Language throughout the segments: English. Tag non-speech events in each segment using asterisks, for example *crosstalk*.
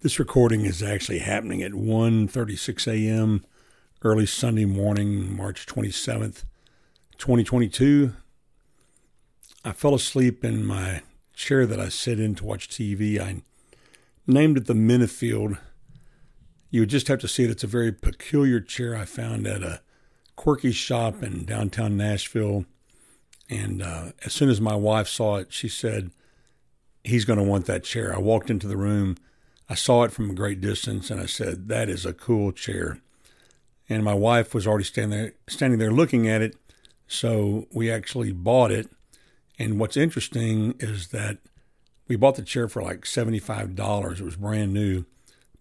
This recording is actually happening at 1:36 a.m. early Sunday morning, March 27th, 2022. I fell asleep in my chair that I sit in to watch TV. I named it the Minifield. You would just have to see it. It's a very peculiar chair I found at a quirky shop in downtown Nashville. And uh, as soon as my wife saw it, she said, He's going to want that chair. I walked into the room I saw it from a great distance and I said, That is a cool chair. And my wife was already standing there, standing there looking at it. So we actually bought it. And what's interesting is that we bought the chair for like $75. It was brand new,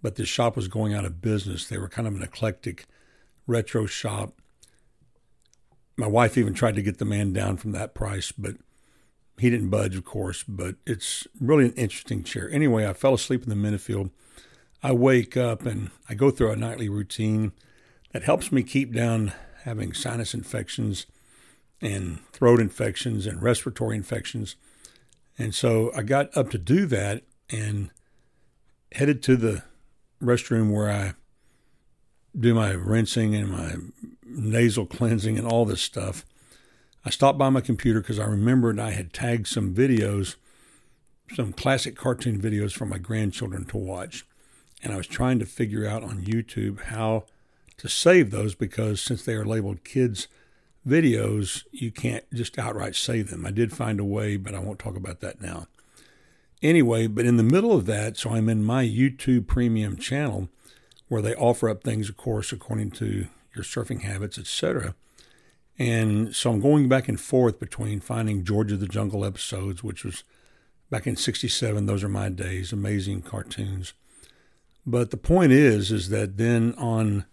but the shop was going out of business. They were kind of an eclectic retro shop. My wife even tried to get the man down from that price, but he didn't budge, of course, but it's really an interesting chair. Anyway, I fell asleep in the Minifield. I wake up and I go through a nightly routine that helps me keep down having sinus infections and throat infections and respiratory infections. And so I got up to do that and headed to the restroom where I do my rinsing and my nasal cleansing and all this stuff. I stopped by my computer because I remembered I had tagged some videos, some classic cartoon videos for my grandchildren to watch. And I was trying to figure out on YouTube how to save those because since they are labeled kids' videos, you can't just outright save them. I did find a way, but I won't talk about that now. Anyway, but in the middle of that, so I'm in my YouTube premium channel where they offer up things, of course, according to your surfing habits, etc. And so I'm going back and forth between finding George of the Jungle episodes, which was back in 67. Those are my days, amazing cartoons. But the point is, is that then on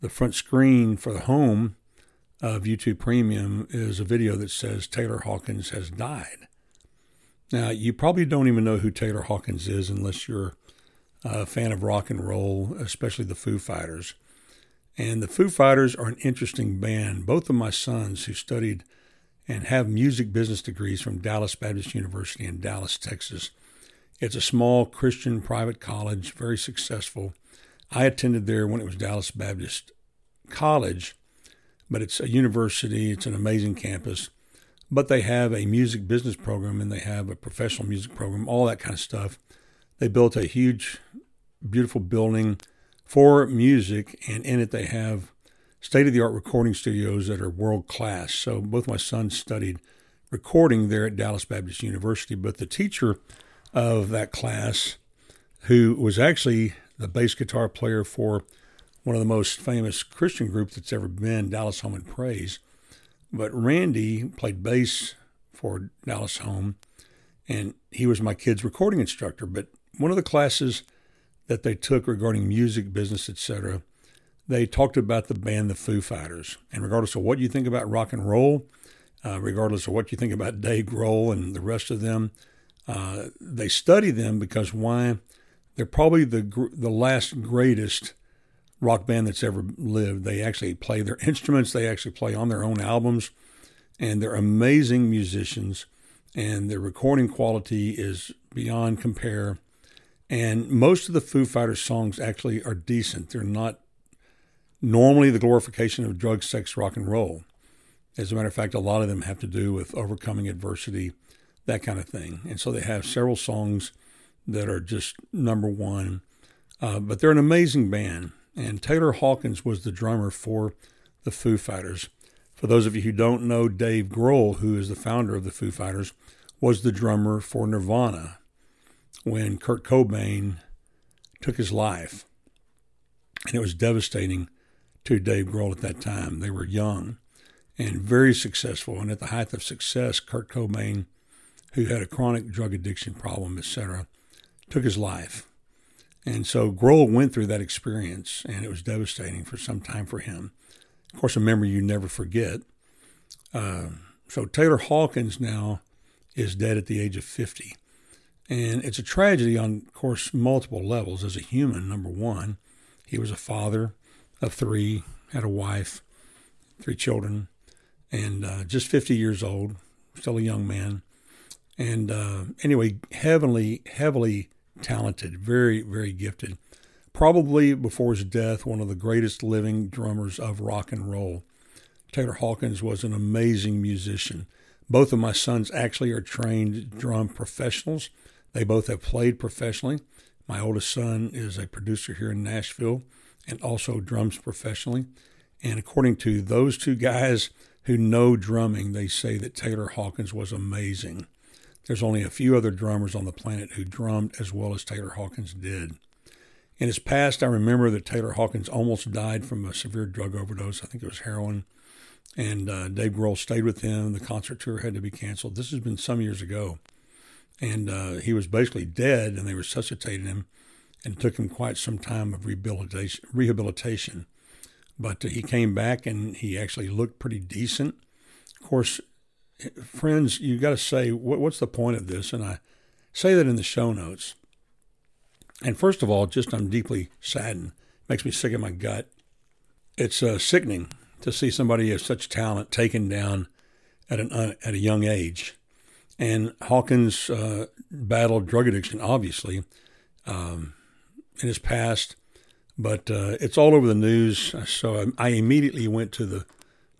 the front screen for the home of YouTube Premium is a video that says Taylor Hawkins has died. Now, you probably don't even know who Taylor Hawkins is unless you're a fan of rock and roll, especially the Foo Fighters. And the Foo Fighters are an interesting band. Both of my sons, who studied and have music business degrees from Dallas Baptist University in Dallas, Texas. It's a small Christian private college, very successful. I attended there when it was Dallas Baptist College, but it's a university, it's an amazing campus. But they have a music business program and they have a professional music program, all that kind of stuff. They built a huge, beautiful building for music, and in it they have state of the art recording studios that are world class. So both my sons studied recording there at Dallas Baptist University, but the teacher of that class, who was actually the bass guitar player for one of the most famous Christian groups that's ever been, Dallas Holm and Praise. But Randy played bass for Dallas Holm, and he was my kid's recording instructor. But one of the classes that they took regarding music, business, etc., they talked about the band the Foo Fighters. And regardless of what you think about rock and roll, uh, regardless of what you think about Dave Grohl and the rest of them, uh, they study them because why? They're probably the the last greatest rock band that's ever lived. They actually play their instruments. They actually play on their own albums, and they're amazing musicians. And their recording quality is beyond compare. And most of the Foo Fighters songs actually are decent. They're not normally the glorification of drug, sex, rock, and roll. As a matter of fact, a lot of them have to do with overcoming adversity, that kind of thing. And so they have several songs that are just number one. Uh, but they're an amazing band. And Taylor Hawkins was the drummer for the Foo Fighters. For those of you who don't know, Dave Grohl, who is the founder of the Foo Fighters, was the drummer for Nirvana when Kurt Cobain took his life. And it was devastating to Dave Grohl at that time. They were young and very successful. And at the height of success, Kurt Cobain, who had a chronic drug addiction problem, etc., took his life. And so Grohl went through that experience, and it was devastating for some time for him. Of course, a memory you never forget. Uh, so Taylor Hawkins now is dead at the age of 50. And it's a tragedy on, of course, multiple levels. As a human, number one, he was a father of three, had a wife, three children, and uh, just 50 years old, still a young man. And uh, anyway, heavily, heavily talented, very, very gifted. Probably before his death, one of the greatest living drummers of rock and roll. Taylor Hawkins was an amazing musician. Both of my sons actually are trained drum professionals. They both have played professionally. My oldest son is a producer here in Nashville and also drums professionally. And according to those two guys who know drumming, they say that Taylor Hawkins was amazing. There's only a few other drummers on the planet who drummed as well as Taylor Hawkins did. In his past, I remember that Taylor Hawkins almost died from a severe drug overdose. I think it was heroin. And uh, Dave Grohl stayed with him. The concert tour had to be canceled. This has been some years ago. And uh, he was basically dead, and they resuscitated him and it took him quite some time of rehabilitation. rehabilitation. But uh, he came back and he actually looked pretty decent. Of course, friends, you got to say, what, what's the point of this? And I say that in the show notes. And first of all, just I'm deeply saddened. It makes me sick in my gut. It's uh, sickening to see somebody of such talent taken down at an at a young age. And Hawkins uh, battled drug addiction, obviously, um, in his past, but uh, it's all over the news. So I, I immediately went to the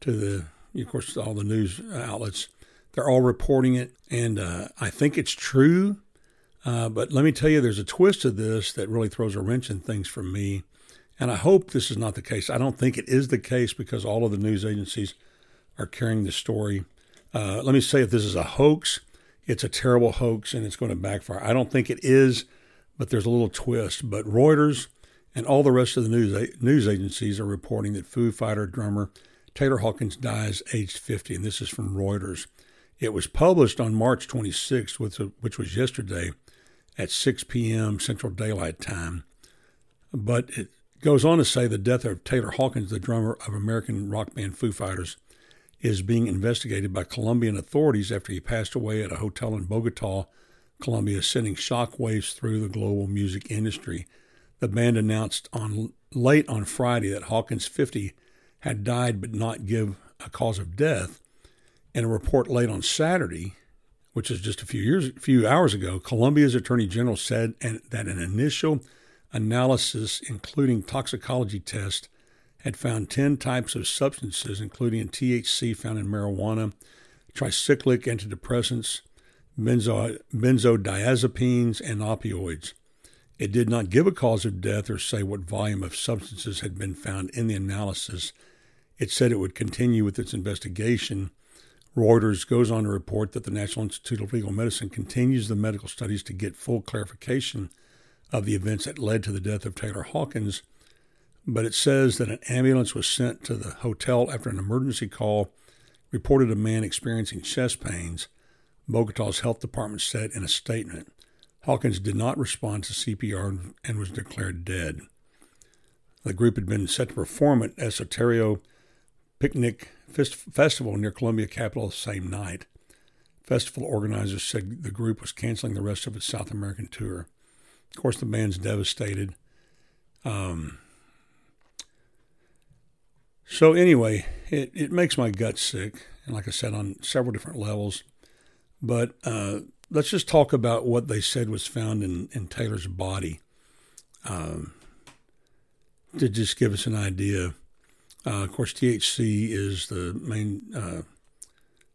to the of course, all the news outlets, they're all reporting it. And uh, I think it's true. Uh, but let me tell you, there's a twist to this that really throws a wrench in things for me. And I hope this is not the case. I don't think it is the case because all of the news agencies are carrying the story. Uh, let me say if this is a hoax, it's a terrible hoax and it's going to backfire. I don't think it is, but there's a little twist. But Reuters and all the rest of the news news agencies are reporting that Foo Fighter drummer Taylor Hawkins dies aged 50, and this is from Reuters. It was published on March 26th, which was yesterday at 6 p.m. Central Daylight Time. But it goes on to say the death of Taylor Hawkins, the drummer of American rock band Foo Fighters, is being investigated by Colombian authorities after he passed away at a hotel in Bogota, Colombia, sending shockwaves through the global music industry. The band announced on late on Friday that Hawkins, 50, had died but not give a cause of death. In a report late on Saturday, which is just a few years, few hours ago, Colombia's Attorney General said that an initial analysis, including toxicology tests, had found 10 types of substances, including THC found in marijuana, tricyclic antidepressants, benzo, benzodiazepines, and opioids. It did not give a cause of death or say what volume of substances had been found in the analysis. It said it would continue with its investigation. Reuters goes on to report that the National Institute of Legal Medicine continues the medical studies to get full clarification of the events that led to the death of Taylor Hawkins. But it says that an ambulance was sent to the hotel after an emergency call reported a man experiencing chest pains. Bogota's health department said in a statement. Hawkins did not respond to CPR and was declared dead. The group had been set to perform at Estéreo Picnic Festival near Colombia capital the same night. Festival organizers said the group was canceling the rest of its South American tour. Of course, the band's devastated. Um, so, anyway, it, it makes my gut sick, and like I said, on several different levels. But uh, let's just talk about what they said was found in, in Taylor's body um, to just give us an idea. Uh, of course, THC is the main uh,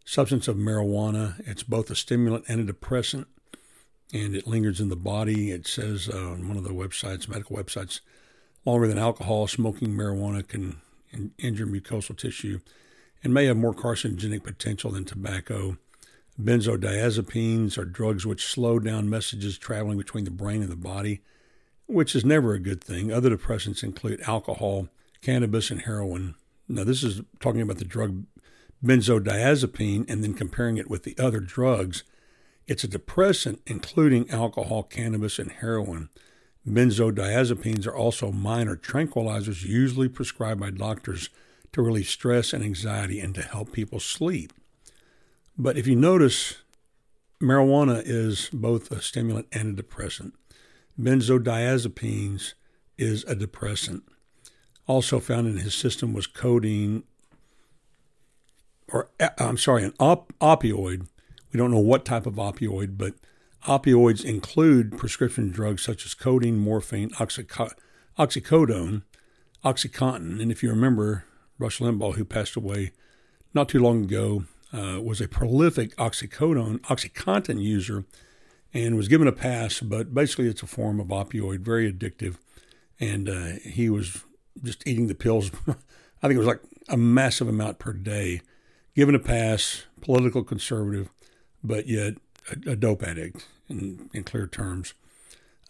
substance of marijuana. It's both a stimulant and a depressant, and it lingers in the body. It says uh, on one of the websites, medical websites, longer than alcohol, smoking marijuana can in- injure mucosal tissue and may have more carcinogenic potential than tobacco. Benzodiazepines are drugs which slow down messages traveling between the brain and the body, which is never a good thing. Other depressants include alcohol, cannabis, and heroin. Now, this is talking about the drug benzodiazepine and then comparing it with the other drugs. It's a depressant, including alcohol, cannabis, and heroin. Benzodiazepines are also minor tranquilizers usually prescribed by doctors to relieve stress and anxiety and to help people sleep. But if you notice, marijuana is both a stimulant and a depressant. Benzodiazepines is a depressant. Also found in his system was codeine, or uh, I'm sorry, an op- opioid. We don't know what type of opioid, but Opioids include prescription drugs such as codeine, morphine, oxyco- oxycodone, OxyContin. And if you remember, Rush Limbaugh, who passed away not too long ago, uh, was a prolific oxycodone, OxyContin user and was given a pass, but basically it's a form of opioid, very addictive. And uh, he was just eating the pills. *laughs* I think it was like a massive amount per day. Given a pass, political conservative, but yet a, a dope addict in, in clear terms.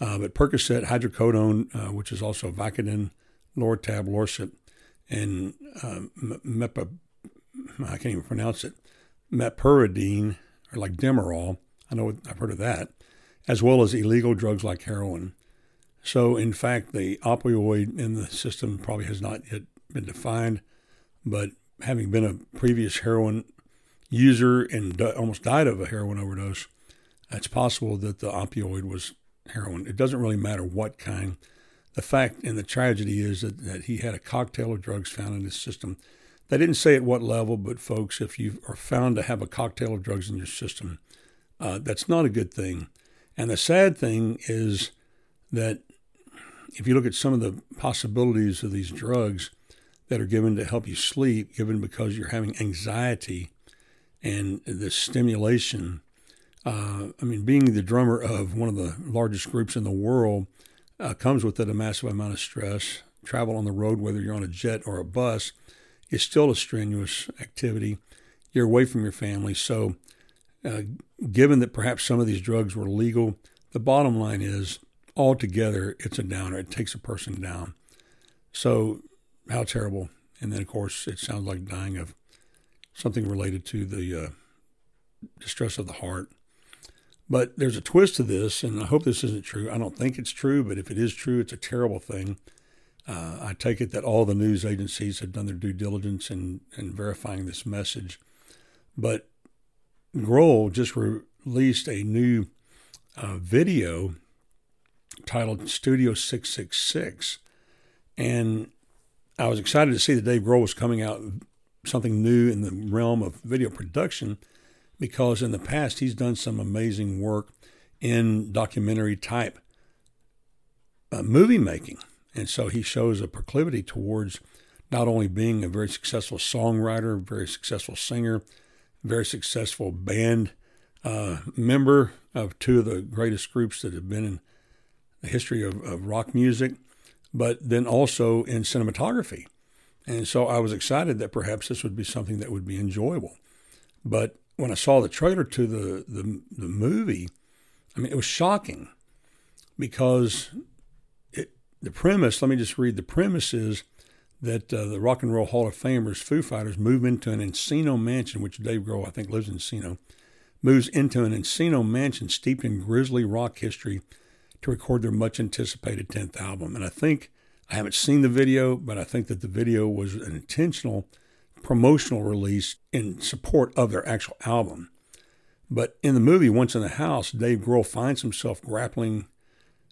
Uh, but Percocet, hydrocodone, uh, which is also Vicodin, Lortab, Lorcet, and uh, Mepa, I can't even pronounce it, meperidine, or like Demerol. I know I've heard of that, as well as illegal drugs like heroin. So, in fact, the opioid in the system probably has not yet been defined, but having been a previous heroin user and almost died of a heroin overdose, it's possible that the opioid was heroin. It doesn't really matter what kind. The fact and the tragedy is that, that he had a cocktail of drugs found in his system. They didn't say at what level, but folks, if you are found to have a cocktail of drugs in your system, uh, that's not a good thing. And the sad thing is that if you look at some of the possibilities of these drugs that are given to help you sleep, given because you're having anxiety and the stimulation, uh, I mean, being the drummer of one of the largest groups in the world uh, comes with it a massive amount of stress. Travel on the road, whether you're on a jet or a bus, is still a strenuous activity. You're away from your family. So, uh, given that perhaps some of these drugs were legal, the bottom line is altogether it's a downer. It takes a person down. So, how terrible. And then, of course, it sounds like dying of something related to the uh, distress of the heart. But there's a twist to this, and I hope this isn't true. I don't think it's true, but if it is true, it's a terrible thing. Uh, I take it that all the news agencies have done their due diligence in, in verifying this message. But Grohl just released a new uh, video titled Studio 666. And I was excited to see that Dave Grohl was coming out something new in the realm of video production because in the past he's done some amazing work in documentary type uh, movie making. And so he shows a proclivity towards not only being a very successful songwriter, very successful singer, very successful band uh, member of two of the greatest groups that have been in the history of, of rock music, but then also in cinematography. And so I was excited that perhaps this would be something that would be enjoyable. But when I saw the trailer to the, the, the movie, I mean, it was shocking because it, the premise, let me just read the premise is that uh, the Rock and Roll Hall of Famers, Foo Fighters, move into an Encino mansion, which Dave Grohl, I think, lives in Encino, moves into an Encino mansion steeped in grisly rock history to record their much anticipated 10th album. And I think, I haven't seen the video, but I think that the video was an intentional promotional release in support of their actual album. But in the movie, Once in the House, Dave Grohl finds himself grappling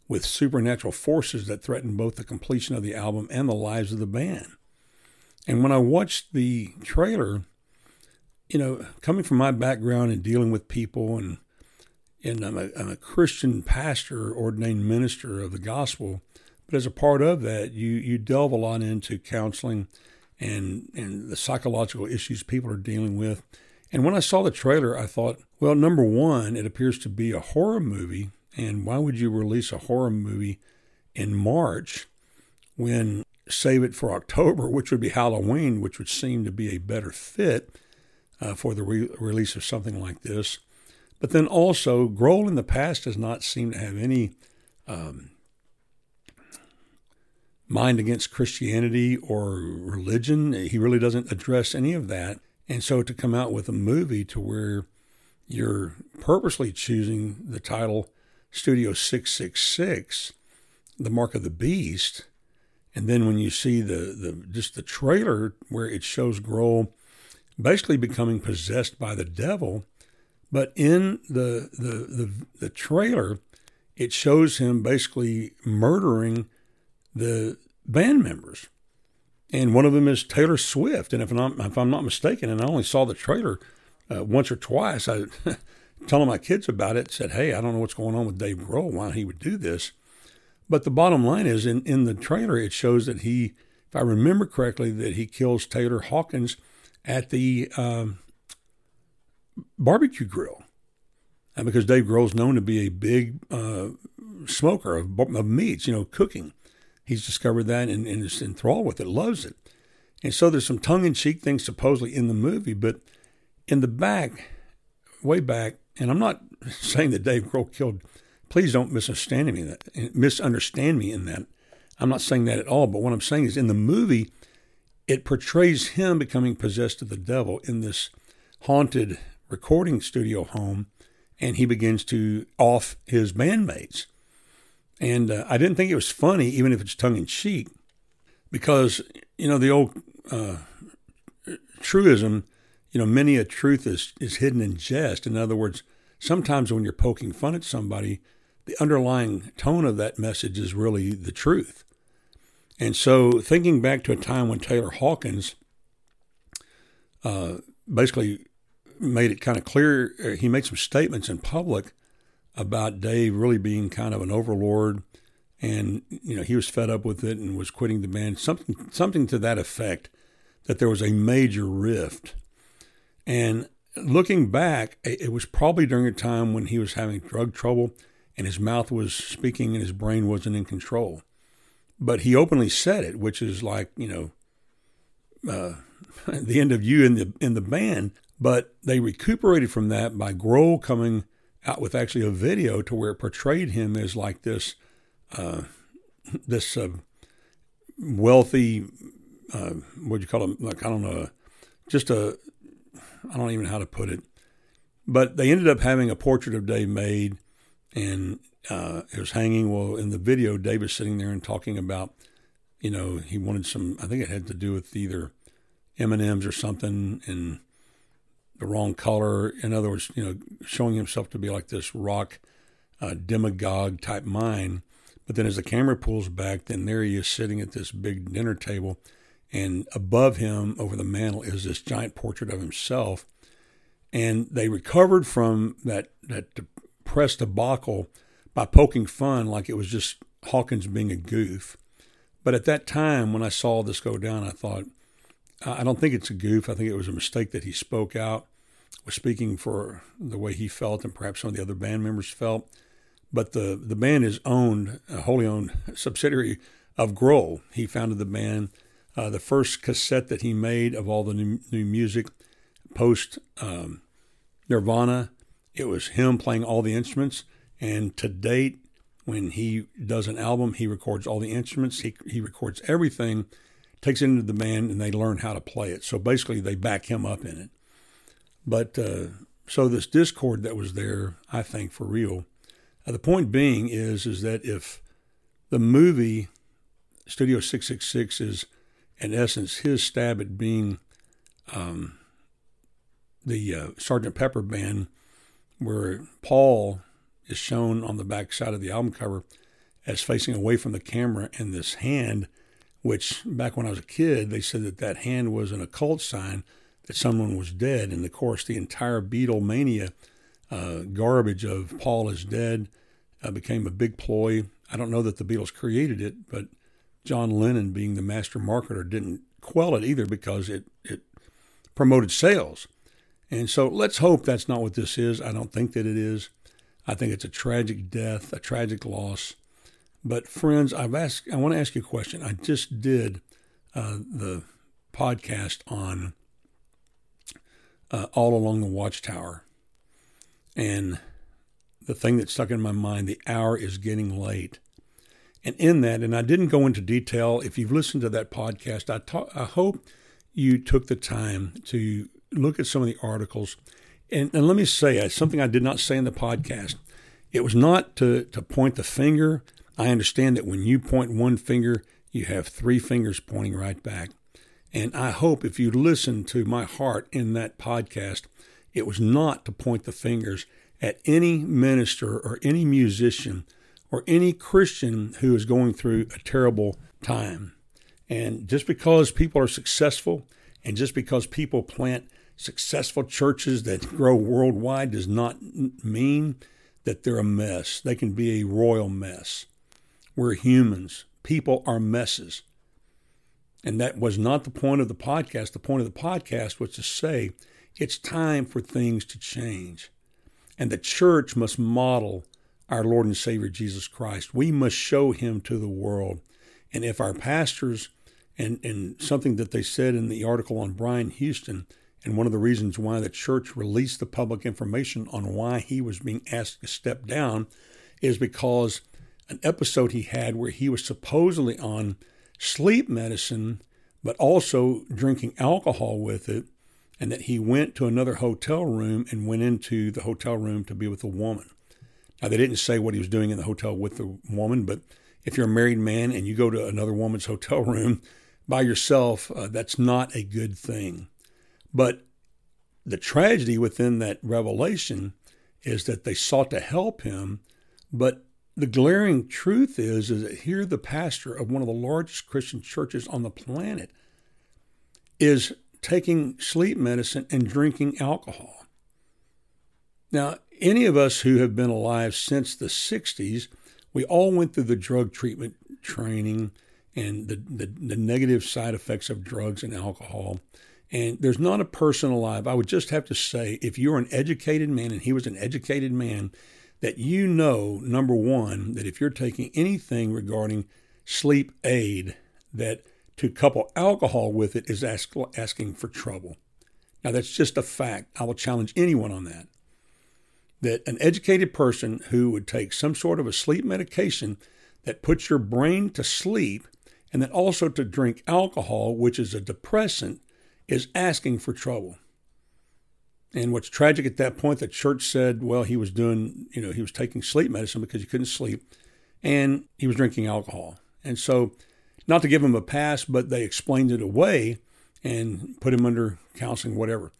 with supernatural forces that threaten both the completion of the album and the lives of the band. And when I watched the trailer, you know, coming from my background and dealing with people, and and I'm a, I'm a Christian pastor, ordained minister of the gospel, but as a part of that, you you delve a lot into counseling and and the psychological issues people are dealing with. And when I saw the trailer, I thought, well, number one, it appears to be a horror movie and why would you release a horror movie in March when save it for October, which would be Halloween, which would seem to be a better fit uh, for the re- release of something like this? But then also, Grohl in the past does not seem to have any um, mind against Christianity or religion. He really doesn't address any of that. And so to come out with a movie to where you're purposely choosing the title Studio 666, The Mark of the Beast, and then when you see the, the just the trailer where it shows Grohl basically becoming possessed by the devil, but in the the the, the trailer, it shows him basically murdering the band members. And one of them is Taylor Swift. And if I'm not, if I'm not mistaken, and I only saw the trailer uh, once or twice, I *laughs* telling my kids about it, said, Hey, I don't know what's going on with Dave Grohl, why he would do this. But the bottom line is in, in the trailer, it shows that he, if I remember correctly, that he kills Taylor Hawkins at the um, barbecue grill. And because Dave Grohl's known to be a big uh, smoker of, of meats, you know, cooking. He's discovered that and, and is enthralled with it, loves it. And so there's some tongue in cheek things supposedly in the movie, but in the back, way back, and I'm not *laughs* saying that Dave Grohl killed. Please don't misunderstand me that misunderstand me in that. I'm not saying that at all. But what I'm saying is, in the movie, it portrays him becoming possessed of the devil in this haunted recording studio home, and he begins to off his bandmates. And uh, I didn't think it was funny, even if it's tongue in cheek, because you know the old uh, truism you know, many a truth is, is hidden in jest. In other words, sometimes when you're poking fun at somebody, the underlying tone of that message is really the truth. And so, thinking back to a time when Taylor Hawkins uh, basically made it kind of clear, uh, he made some statements in public about Dave really being kind of an overlord, and you know he was fed up with it and was quitting the band. Something, something to that effect, that there was a major rift and looking back, it was probably during a time when he was having drug trouble and his mouth was speaking and his brain wasn't in control. But he openly said it, which is like, you know, uh, *laughs* the end of you in the in the band. But they recuperated from that by Grohl coming out with actually a video to where it portrayed him as like this, uh, this uh, wealthy, uh, what do you call him? Like I don't know, just a I don't even know how to put it. But they ended up having a portrait of Dave made, and uh, it was hanging. Well, in the video, Dave was sitting there and talking about, you know, he wanted some. I think it had to do with either M and M's or something, in the wrong color. In other words, you know, showing himself to be like this rock uh, demagogue type mind. But then as the camera pulls back, then there he is sitting at this big dinner table and above him over the mantle is this giant portrait of himself. And they recovered from that, that depressed debacle by poking fun like it was just Hawkins being a goof. But at that time, when I saw this go down, I thought, I don't think it's a goof. I think it was a mistake that he spoke out, was speaking for the way he felt and perhaps some of the other band members felt. But the, the band is owned, a wholly owned *laughs* subsidiary of Grohl. He founded the band uh, the first cassette that he made of all the new, new music post um, Nirvana. It was him playing all the instruments. And to date, when he does an album, he records all the instruments, he, he records everything, takes it into the band, and they learn how to play it. So basically, they back him up in it. But uh, so this discord that was there, I think, for real. Uh, the point being is is that if the movie Studio 666 is in essence, his stab at being um, the uh, Sergeant Pepper band, where Paul is shown on the back side of the album cover as facing away from the camera, and this hand, which back when I was a kid, they said that that hand was an occult sign that someone was dead. And of course, the entire Beatlemania uh, garbage of Paul is dead uh, became a big ploy. I don't know that the Beatles created it, but John Lennon, being the master marketer, didn't quell it either because it, it promoted sales. And so let's hope that's not what this is. I don't think that it is. I think it's a tragic death, a tragic loss. But friends, I've asked. I want to ask you a question. I just did uh, the podcast on uh, all along the Watchtower, and the thing that stuck in my mind: the hour is getting late. And in that, and I didn't go into detail, if you've listened to that podcast, I, ta- I hope you took the time to look at some of the articles. And, and let me say uh, something I did not say in the podcast. It was not to, to point the finger. I understand that when you point one finger, you have three fingers pointing right back. And I hope if you listen to my heart in that podcast, it was not to point the fingers at any minister or any musician or any Christian who is going through a terrible time. And just because people are successful and just because people plant successful churches that grow worldwide does not mean that they're a mess. They can be a royal mess. We're humans. People are messes. And that was not the point of the podcast. The point of the podcast was to say it's time for things to change. And the church must model our Lord and Savior Jesus Christ. We must show him to the world. And if our pastors, and, and something that they said in the article on Brian Houston, and one of the reasons why the church released the public information on why he was being asked to step down is because an episode he had where he was supposedly on sleep medicine, but also drinking alcohol with it, and that he went to another hotel room and went into the hotel room to be with a woman. Now, they didn't say what he was doing in the hotel with the woman, but if you're a married man and you go to another woman's hotel *laughs* room by yourself, uh, that's not a good thing. But the tragedy within that revelation is that they sought to help him, but the glaring truth is, is that here the pastor of one of the largest Christian churches on the planet is taking sleep medicine and drinking alcohol. Now, any of us who have been alive since the 60s, we all went through the drug treatment training and the, the, the negative side effects of drugs and alcohol. And there's not a person alive. I would just have to say, if you're an educated man, and he was an educated man, that you know, number one, that if you're taking anything regarding sleep aid, that to couple alcohol with it is ask, asking for trouble. Now, that's just a fact. I will challenge anyone on that. That an educated person who would take some sort of a sleep medication that puts your brain to sleep, and then also to drink alcohol, which is a depressant, is asking for trouble. And what's tragic at that point, the church said, well, he was doing, you know, he was taking sleep medicine because he couldn't sleep and he was drinking alcohol. And so, not to give him a pass, but they explained it away and put him under counseling, whatever.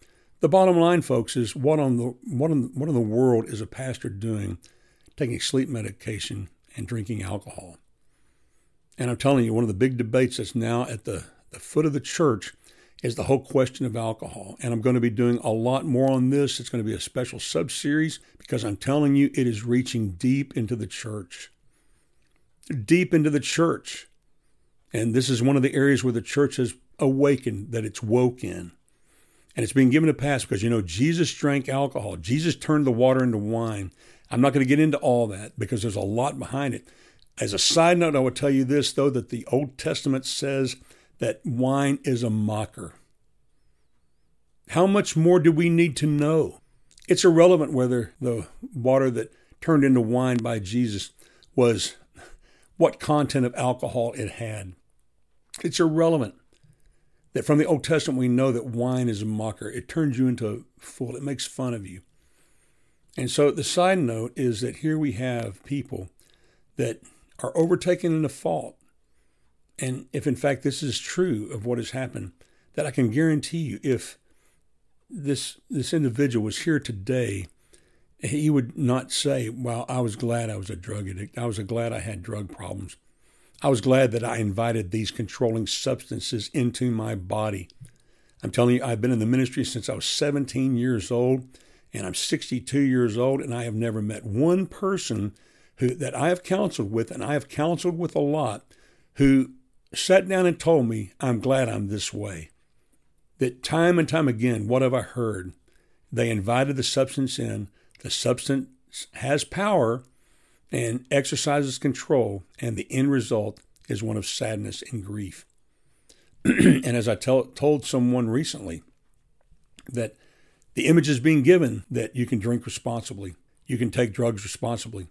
The bottom line, folks, is what on the what in, what in the world is a pastor doing, taking sleep medication and drinking alcohol? And I'm telling you, one of the big debates that's now at the, the foot of the church is the whole question of alcohol. And I'm going to be doing a lot more on this. It's going to be a special sub series because I'm telling you, it is reaching deep into the church. Deep into the church. And this is one of the areas where the church has awakened, that it's woke in. And it's being given a pass because, you know, Jesus drank alcohol. Jesus turned the water into wine. I'm not going to get into all that because there's a lot behind it. As a side note, I will tell you this, though, that the Old Testament says that wine is a mocker. How much more do we need to know? It's irrelevant whether the water that turned into wine by Jesus was what content of alcohol it had. It's irrelevant that from the Old Testament we know that wine is a mocker. It turns you into a fool, it makes fun of you. And so the side note is that here we have people that are overtaken in a fault and if in fact this is true of what has happened, that I can guarantee you, if this this individual was here today, he would not say, "Well, I was glad I was a drug addict. I was glad I had drug problems. I was glad that I invited these controlling substances into my body." I'm telling you, I've been in the ministry since I was 17 years old, and I'm 62 years old, and I have never met one person who that I have counseled with, and I have counseled with a lot, who sat down and told me, I'm glad I'm this way. That time and time again, what have I heard? They invited the substance in. The substance has power and exercises control, and the end result is one of sadness and grief. *clears throat* and as I tell, told someone recently, that the image is being given that you can drink responsibly, you can take drugs responsibly.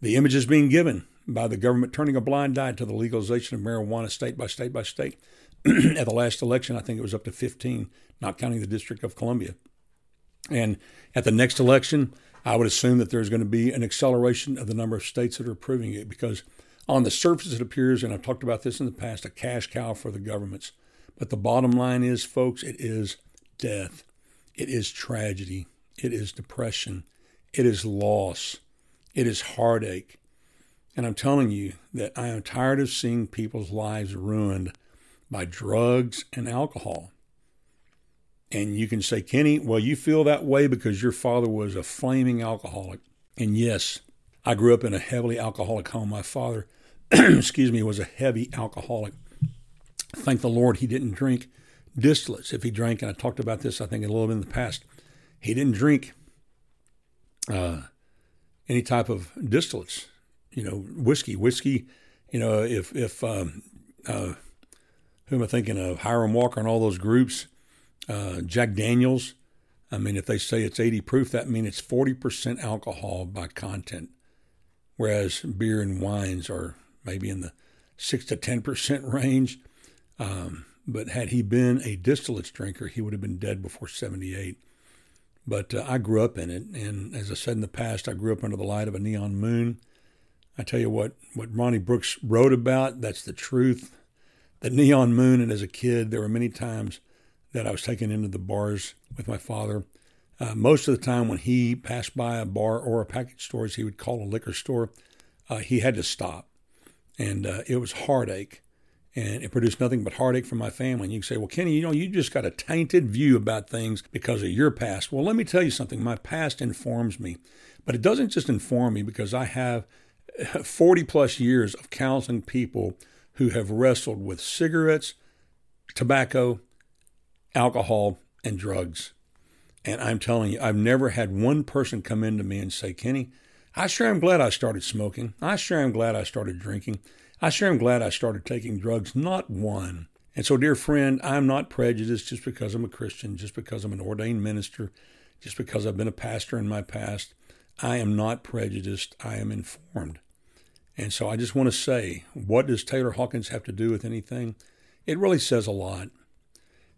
The image is being given by the government turning a blind eye to the legalization of marijuana state by state by state. *clears throat* At the last election, I think it was up to 15, not counting the District of Columbia. And at the next election, I would assume that there's going to be an acceleration of the number of states that are approving it because on the surface it appears, and I've talked about this in the past, a cash cow for the governments. But the bottom line is, folks, it is death. It is tragedy. It is depression. It is loss. It is heartache. And I'm telling you that I am tired of seeing people's lives ruined by drugs and alcohol. And you can say, Kenny, well, you feel that way because your father was a flaming alcoholic. And yes, I grew up in a heavily alcoholic home. My father, *clears throat* excuse me, was a heavy alcoholic. Thank the Lord he didn't drink distillates. If he drank, and I talked about this, I think, a little bit in the past, he didn't drink uh, any type of distillates. You know, whiskey, whiskey. You know, if if um, uh, who am I thinking of? Hiram Walker and all those groups. Uh, Jack Daniels. I mean, if they say it's 80 proof, that means it's 40% alcohol by content, whereas beer and wines are maybe in the six to 10% range. Um, but had he been a distillates drinker, he would have been dead before 78. But uh, I grew up in it. And as I said in the past, I grew up under the light of a neon moon. I tell you what, what Ronnie Brooks wrote about, that's the truth. The neon moon, and as a kid, there were many times that I was taken into the bars with my father. Uh, most of the time, when he passed by a bar or a package store, as he would call a liquor store, uh, he had to stop. And uh, it was heartache and it produced nothing but heartache for my family. And you can say, well, Kenny, you know, you just got a tainted view about things because of your past. Well, let me tell you something. My past informs me, but it doesn't just inform me because I have 40 plus years of counseling people who have wrestled with cigarettes, tobacco, alcohol, and drugs. And I'm telling you, I've never had one person come into me and say, Kenny, I sure am glad I started smoking. I sure am glad I started drinking. I sure am glad I started taking drugs, not one. And so, dear friend, I'm not prejudiced just because I'm a Christian, just because I'm an ordained minister, just because I've been a pastor in my past. I am not prejudiced. I am informed. And so I just want to say, what does Taylor Hawkins have to do with anything? It really says a lot.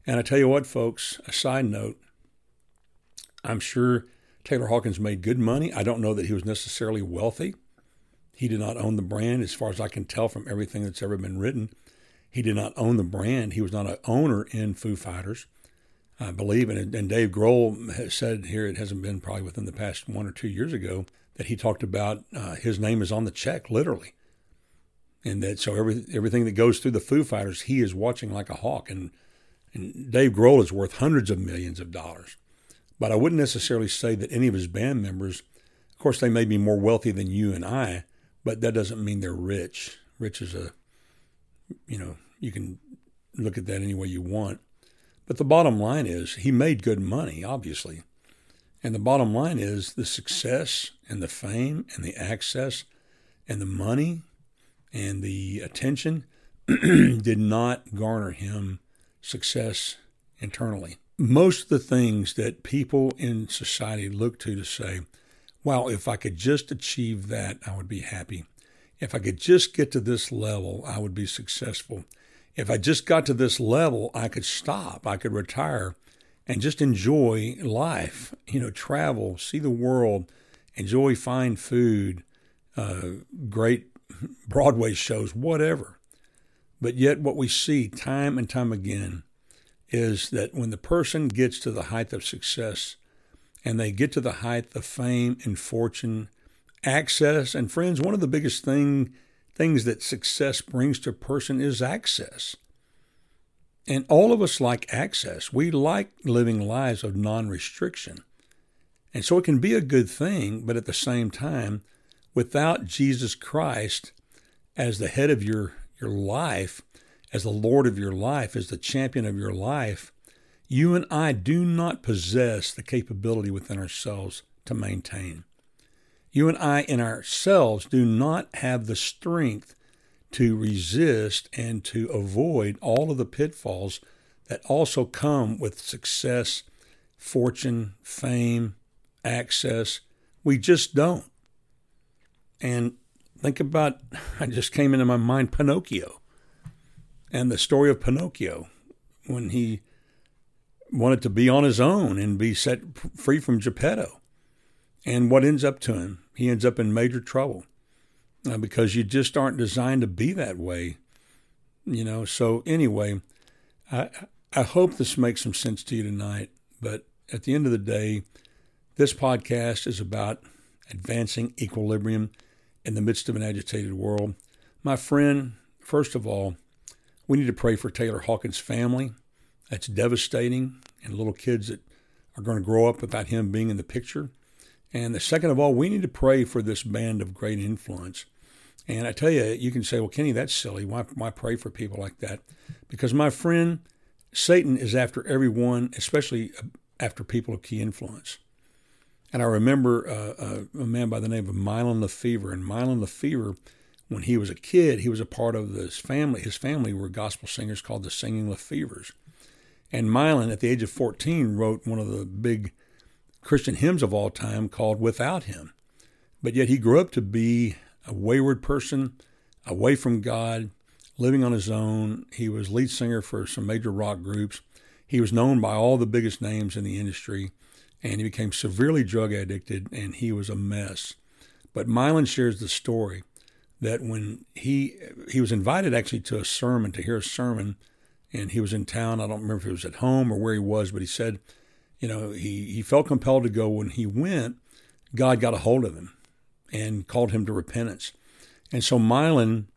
And I tell you what, folks, a side note, I'm sure Taylor Hawkins made good money. I don't know that he was necessarily wealthy. He did not own the brand, as far as I can tell from everything that's ever been written. He did not own the brand. He was not an owner in Foo Fighters, I believe. And, and Dave Grohl has said here, it hasn't been probably within the past one or two years ago, that he talked about uh, his name is on the check, literally. And that so every, everything that goes through the Foo Fighters, he is watching like a hawk. And, and Dave Grohl is worth hundreds of millions of dollars. But I wouldn't necessarily say that any of his band members, of course, they may be more wealthy than you and I, but that doesn't mean they're rich. Rich is a, you know, you can look at that any way you want. But the bottom line is he made good money, obviously. And the bottom line is the success and the fame and the access and the money and the attention *clears throat* did not garner him success internally. Most of the things that people in society look to to say, wow, if I could just achieve that, I would be happy. If I could just get to this level, I would be successful. If I just got to this level, I could stop, I could retire and just enjoy life, you know, travel, see the world, enjoy fine food, uh, great *laughs* Broadway shows, whatever. But yet, what we see time and time again is that when the person gets to the height of success, and they get to the height of fame and fortune, access. And friends, one of the biggest thing, things that success brings to a person is access. And all of us like access. We like living lives of non restriction. And so it can be a good thing, but at the same time, without Jesus Christ as the head of your, your life, as the Lord of your life, as the champion of your life, you and I do not possess the capability within ourselves to maintain. You and I in ourselves do not have the strength to resist and to avoid all of the pitfalls that also come with success, fortune, fame, access. We just don't. And think about, *laughs* I just came into my mind Pinocchio and the story of Pinocchio when he wanted to be on his own and be set free from Geppetto. And what ends up to him? He ends up in major trouble uh, because you just aren't designed to be that way, you know. So anyway, I I hope this makes some sense to you tonight. But at the end of the day, this podcast is about advancing equilibrium in the midst of an agitated world. My friend, first of all, we need to pray for Taylor Hawkins' family. That's devastating and little kids that are going to grow up without him being in the picture. And the second of all, we need to pray for this band of great influence. And I tell you, you can say, well, Kenny, that's silly. Why, why pray for people like that? Because, my friend, Satan is after everyone, especially after people of key influence. And I remember uh, uh, a man by the name of Mylon LeFevre. And Mylon LeFevre, when he was a kid, he was a part of this family. His family were gospel singers called the Singing LeFevres. And Mylon, at the age of 14, wrote one of the big Christian hymns of all time called Without Him. But yet he grew up to be a wayward person, away from God, living on his own. He was lead singer for some major rock groups. He was known by all the biggest names in the industry, and he became severely drug addicted, and he was a mess. But Mylon shares the story that when he he was invited actually to a sermon to hear a sermon, and he was in town. I don't remember if it was at home or where he was, but he said, you know, he he felt compelled to go. When he went, God got a hold of him and called him to repentance. And so Mylon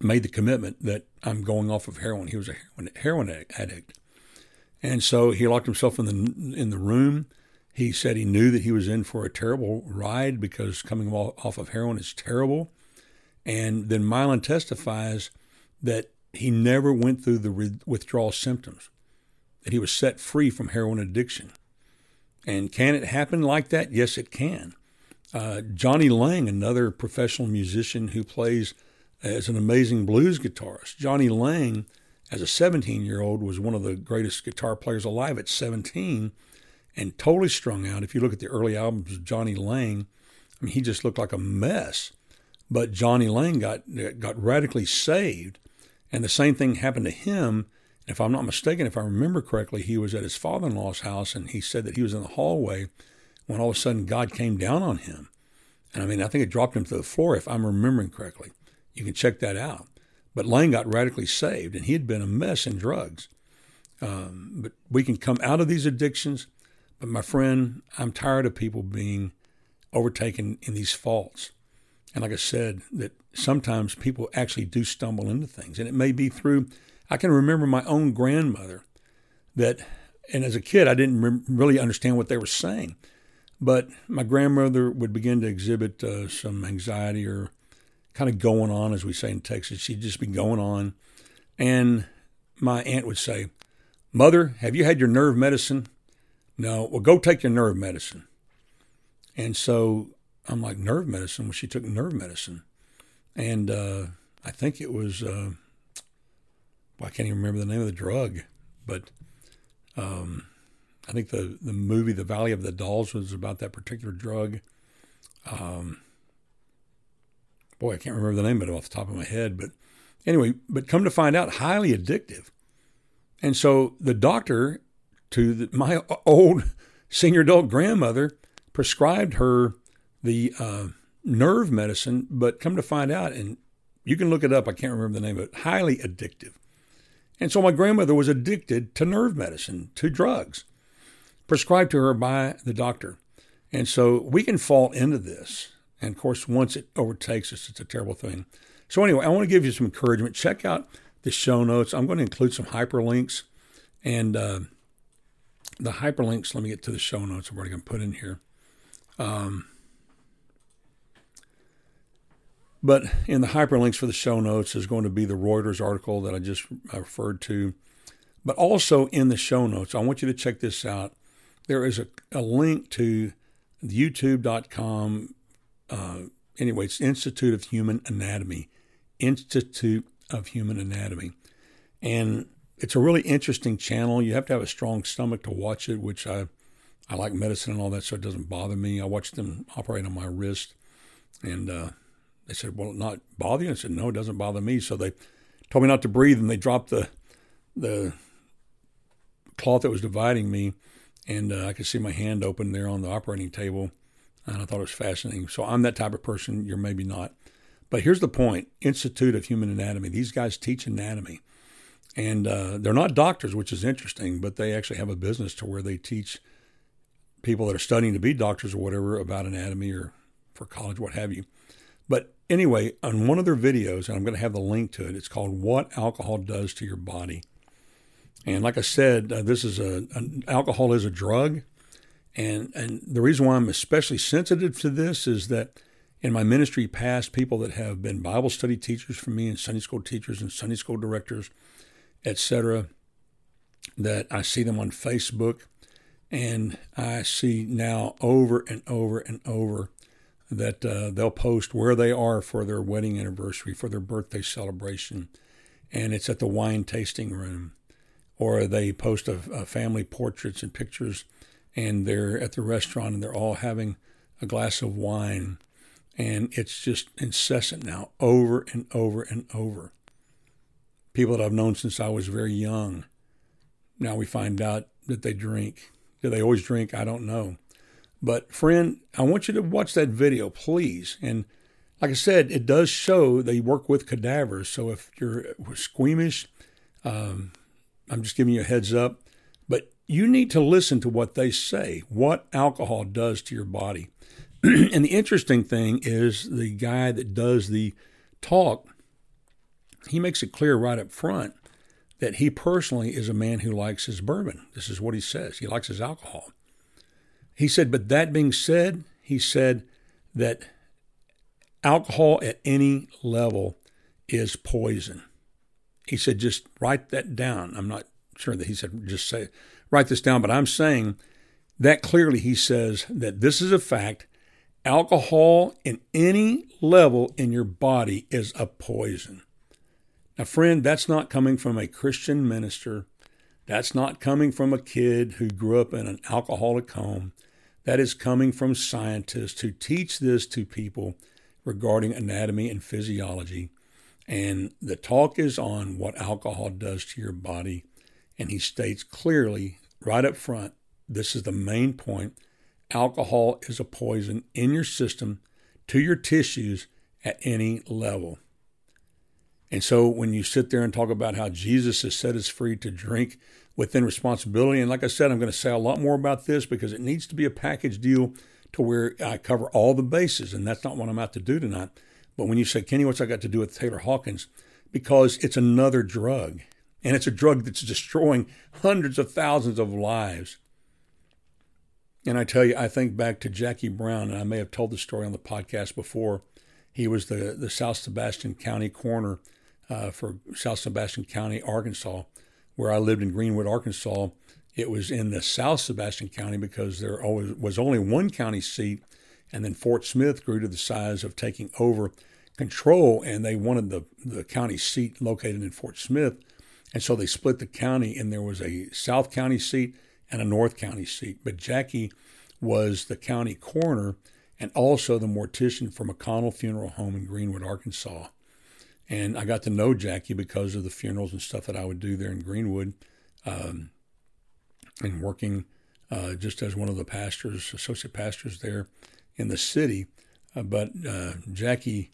made the commitment that I'm going off of heroin. He was a heroin, heroin addict. And so he locked himself in the in the room. He said he knew that he was in for a terrible ride because coming off of heroin is terrible. And then Mylon testifies that he never went through the withdrawal symptoms, that he was set free from heroin addiction. And can it happen like that? Yes, it can. Uh, Jonny Lang, another professional musician who plays as an amazing blues guitarist. Jonny Lang, as a 17 year old, was one of the greatest guitar players alive at 17 and totally strung out. If you look at the early albums of Jonny Lang, I mean, he just looked like a mess. But Jonny Lang got, got radically saved. And the same thing happened to him. If I'm not mistaken, if I remember correctly, he was at his father in law's house and he said that he was in the hallway when all of a sudden God came down on him. And I mean, I think it dropped him to the floor, if I'm remembering correctly. You can check that out. But Lang got radically saved, and he had been a mess in drugs. Um, but we can come out of these addictions. But my friend, I'm tired of people being overtaken in these faults. And like I said, that sometimes people actually do stumble into things. And it may be through, I can remember my own grandmother that, and as a kid, I didn't re- really understand what they were saying. But my grandmother would begin to exhibit uh, some anxiety or kind of going on, as we say in Texas. She'd just be going on. And my aunt would say, Mother, have you had your nerve medicine? No. Well, go take your nerve medicine. And so I'm like, nerve medicine? Well, she took nerve medicine. And uh, I think it was, uh, well, I can't even remember the name of the drug, but um, I think the, the movie The Valley of the Dolls was about that particular drug. Um, boy, I can't remember the name of it off the top of my head, but anyway, but come to find out, highly addictive. And so the doctor to the, my old *laughs* senior adult grandmother prescribed her the uh, nerve medicine, but come to find out, and you can look it up, I can't remember the name of it, highly addictive. And so my grandmother was addicted to nerve medicine, to drugs, prescribed to her by the doctor. And so we can fall into this. And of course, once it overtakes us, it's a terrible thing. So, anyway, I want to give you some encouragement. Check out the show notes. I'm going to include some hyperlinks. And uh, the hyperlinks, let me get to the show notes. I'm already going to put in here. Um, but in the hyperlinks for the show notes is going to be the Reuters article that I just referred to. But also in the show notes, I want you to check this out. There is a, a link to youtube.com uh, anyway, it's Institute of Human Anatomy. Institute of Human Anatomy. And it's a really interesting channel. You have to have a strong stomach to watch it, which I, I like medicine and all that, so it doesn't bother me. I watch them operate on my wrist, and uh, they said, "Well, not bother you?" I said, "No, it doesn't bother me." So they told me not to breathe, and they dropped the the cloth that was dividing me, and uh, I could see my hand open there on the operating table, and I thought it was fascinating. So I'm that type of person. You're maybe not. But here's the point Institute of Human Anatomy. These guys teach anatomy. And uh, they're not doctors, which is interesting, but they actually have a business to where they teach people that are studying to be doctors or whatever about anatomy or for college, what have you. Anyway, on one of their videos, and I'm going to have the link to it, it's called What Alcohol Does to Your Body. And like I said, uh, this is a, a, alcohol is a drug, and and the reason why I'm especially sensitive to this is that in my ministry past, people that have been Bible study teachers for me and Sunday school teachers and Sunday school directors, etc., that I see them on Facebook, and I see now over and over and over that uh, they'll post where they are for their wedding anniversary, for their birthday celebration, and it's at the wine tasting room, or they post a, a family portraits and pictures, and they're at the restaurant and they're all having a glass of wine, and it's just incessant now, over and over and over. People that I've known since I was very young, now we find out that they drink. Do they always drink? I don't know. But friend, I want you to watch that video, please. And like I said, it does show they work with cadavers. So if you're squeamish, um, I'm just giving you a heads up. But you need to listen to what they say, what alcohol does to your body. *clears throat* and the interesting thing is the guy that does the talk, he makes it clear right up front that he personally is a man who likes his bourbon. This is what he says. He likes his alcohol. He said, but that being said, he said that alcohol at any level is poison. He said, just write that down. I'm not sure that he said, just say, write this down, but I'm saying that clearly he says that this is a fact. Alcohol in any level in your body is a poison. Now, friend, that's not coming from a Christian minister. That's not coming from a kid who grew up in an alcoholic home that is coming from scientists who teach this to people regarding anatomy and physiology. And the talk is on what alcohol does to your body. And he states clearly, right up front, this is the main point alcohol is a poison in your system to your tissues at any level. And so when you sit there and talk about how Jesus has set us free to drink within responsibility, and like I said, I'm going to say a lot more about this because it needs to be a package deal to where I cover all the bases, and that's not what I'm out to do tonight. But when you say, Kenny, what's I got to do with Taylor Hawkins? Because it's another drug, and it's a drug that's destroying hundreds of thousands of lives. And I tell you, I think back to Jackie Brown, and I may have told the story on the podcast before. He was the, the South Sebastian County coroner uh, for South Sebastian County, Arkansas, where I lived in Greenwood, Arkansas. It was in the South Sebastian County because there always was only one county seat, and then Fort Smith grew to the size of taking over control, and they wanted the the county seat located in Fort Smith, and so they split the county, and there was a South County seat and a North County seat. But Jackie was the county coroner and also the mortician for McConnell Funeral Home in Greenwood, Arkansas. And I got to know Jackie because of the funerals and stuff that I would do there in Greenwood um, and working uh, just as one of the pastors, associate pastors there in the city. Uh, but uh, Jackie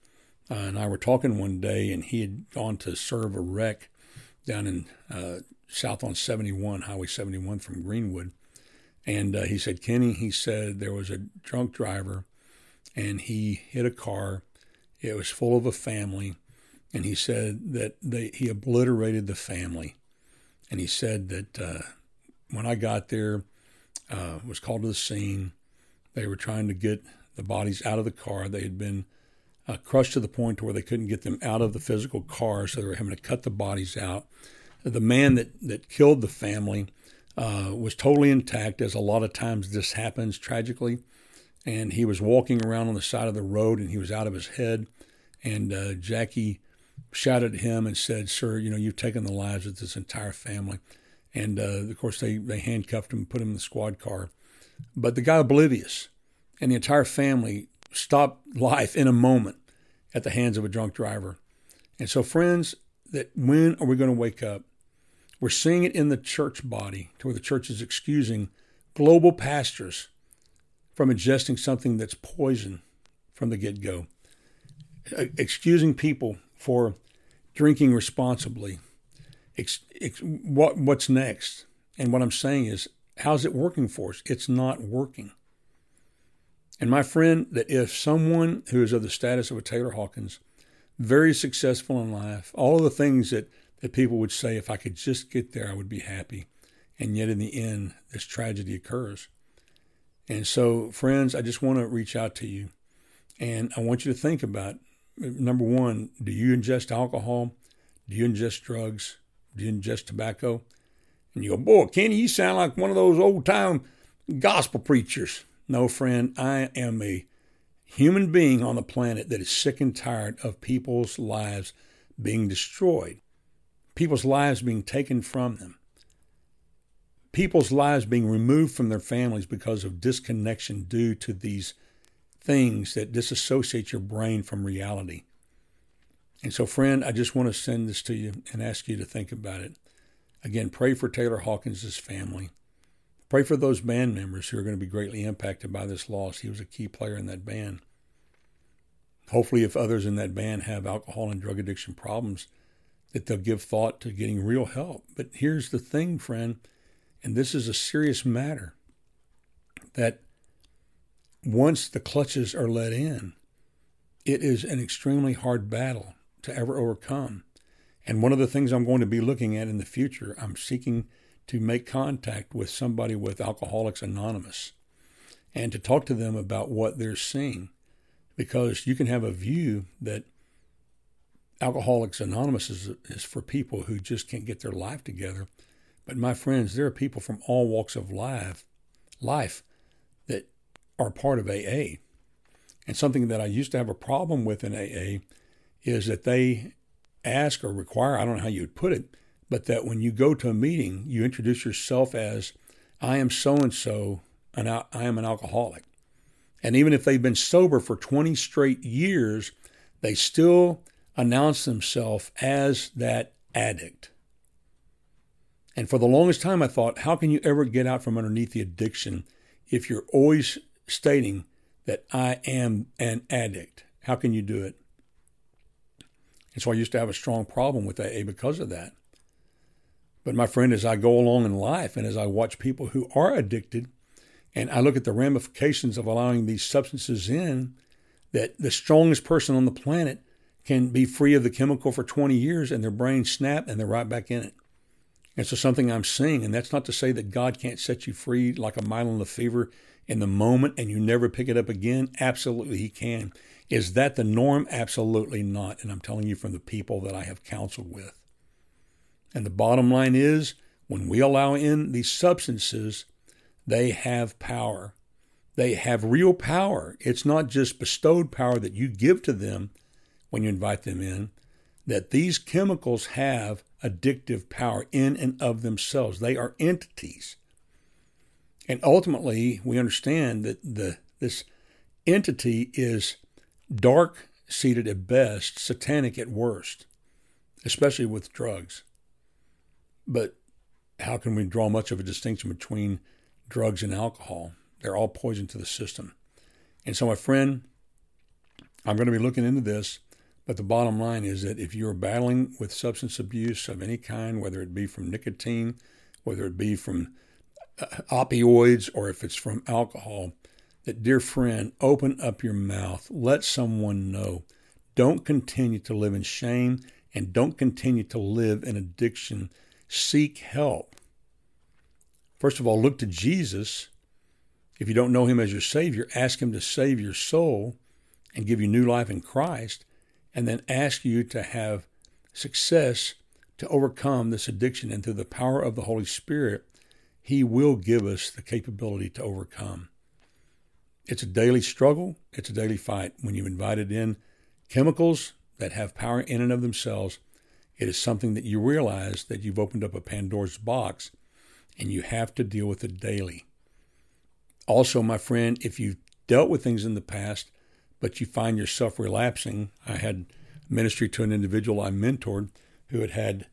uh, and I were talking one day, and he had gone to serve a wreck down in uh, south on 71, Highway 71 from Greenwood. And uh, he said, Kenny, he said there was a drunk driver and he hit a car. It was full of a family and he said that they, he obliterated the family. And he said that uh, when I got there, uh, was called to the scene. They were trying to get the bodies out of the car. They had been uh, crushed to the point to where they couldn't get them out of the physical car, so they were having to cut the bodies out. The man that, that killed the family uh, was totally intact, as a lot of times this happens tragically. And he was walking around on the side of the road and he was out of his head. And uh, Jackie shouted at him and said, Sir, you know, you've taken the lives of this entire family. And uh, of course, they, they handcuffed him and put him in the squad car. But the guy oblivious and the entire family stopped life in a moment at the hands of a drunk driver. And so, friends, that when are we going to wake up? We're seeing it in the church body, to where the church is excusing global pastors from ingesting something that's poison from the get go, excusing people for drinking responsibly. What, what's next? And what I'm saying is, how's it working for us? It's not working. And my friend, that if someone who is of the status of a Taylor Hawkins, very successful in life, all of the things that, that people would say, if I could just get there, I would be happy. And yet, in the end, this tragedy occurs. And so, friends, I just want to reach out to you. And I want you to think about number one, do you ingest alcohol? Do you ingest drugs? Do you ingest tobacco? And you go, boy, Kenny, you sound like one of those old time gospel preachers. No, friend, I am a human being on the planet that is sick and tired of people's lives being destroyed, people's lives being taken from them, people's lives being removed from their families because of disconnection due to these things that disassociate your brain from reality. And so, friend, I just want to send this to you and ask you to think about it. Again, pray for Taylor Hawkins' family. Pray for those band members who are going to be greatly impacted by this loss. He was a key player in that band. Hopefully, if others in that band have alcohol and drug addiction problems, that they'll give thought to getting real help. But here's the thing, friend, and this is a serious matter that once the clutches are let in, it is an extremely hard battle to ever overcome. And one of the things I'm going to be looking at in the future, I'm seeking to make contact with somebody with Alcoholics Anonymous and to talk to them about what they're seeing. Because you can have a view that Alcoholics Anonymous is, is for people who just can't get their life together. But my friends, there are people from all walks of life, life are part of AA. And something that I used to have a problem with in AA is that they ask or require, I don't know how you would put it, but that when you go to a meeting, you introduce yourself as, I am so and so, and I am an alcoholic. And even if they've been sober for 20 straight years, they still announce themselves as that addict. And for the longest time, I thought, how can you ever get out from underneath the addiction if you're always stating that I am an addict? How can you do it? And so I used to have a strong problem with AA because of that. But my friend, as I go along in life and as I watch people who are addicted, and I look at the ramifications of allowing these substances in, that the strongest person on the planet can be free of the chemical for 20 years and their brain snap and they're right back in it. And so something I'm seeing, and that's not to say that God can't set you free like a Mylon LeFevre in the moment and you never pick it up again. Absolutely, He can. Is that the norm? Absolutely not. And I'm telling you from the people that I have counseled with. And the bottom line is when we allow in these substances, they have power. They have real power. It's not just bestowed power that you give to them when you invite them in, that these chemicals have addictive power in and of themselves. They are entities. And ultimately, we understand that the this entity is dark seated at best, satanic at worst, especially with drugs. But how can we draw much of a distinction between drugs and alcohol? They're all poison to the system. And so, my friend, I'm going to be looking into this. But the bottom line is that if you're battling with substance abuse of any kind, whether it be from nicotine, whether it be from opioids, or if it's from alcohol, that, dear friend, open up your mouth. Let someone know. Don't continue to live in shame and don't continue to live in addiction seek help. First of all, look to Jesus. If you don't know him as your Savior, ask him to save your soul and give you new life in Christ, and then ask you to have success to overcome this addiction. And through the power of the Holy Spirit, he will give us the capability to overcome. It's a daily struggle, it's a daily fight. When you've invited in chemicals that have power in and of themselves, it is something that you realize that you've opened up a Pandora's box and you have to deal with it daily. Also, my friend, if you've dealt with things in the past, but you find yourself relapsing, I had ministry to an individual I mentored who had had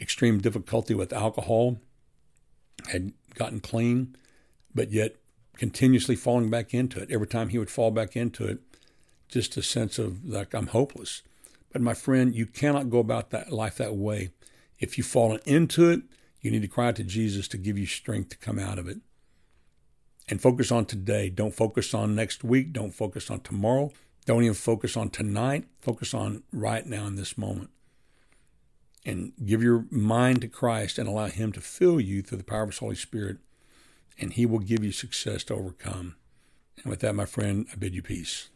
extreme difficulty with alcohol, had gotten clean, but yet continuously falling back into it. Every time he would fall back into it, just a sense of like I'm hopeless. But my friend, you cannot go about that life that way. If you've fallen into it, you need to cry out to Jesus to give you strength to come out of it. And focus on today. Don't focus on next week. Don't focus on tomorrow. Don't even focus on tonight. Focus on right now in this moment. And give your mind to Christ and allow Him to fill you through the power of His Holy Spirit, and He will give you success to overcome. And with that, my friend, I bid you peace.